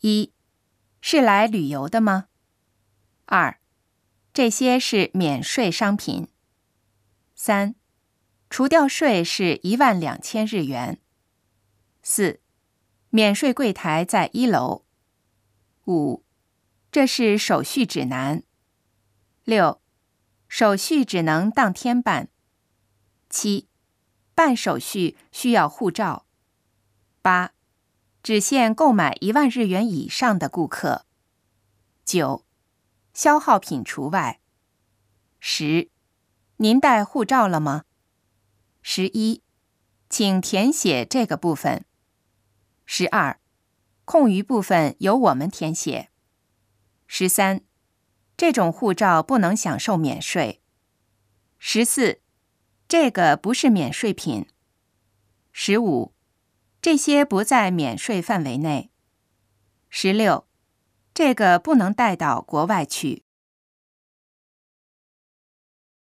一，是来旅游的吗？二，这些是免税商品。三，除掉税是一万两千日元。四，免税柜台在一楼。五，这是手续指南。六，手续只能当天办。七，办手续需要护照。八。只限购买一万日元以上的顾客。九，消耗品除外。十，您带护照了吗？十一，请填写这个部分。十二，空余部分由我们填写。十三，这种护照不能享受免税。十四，这个不是免税品。十五。这些不在免税范围内。十六，这个不能带到国外去。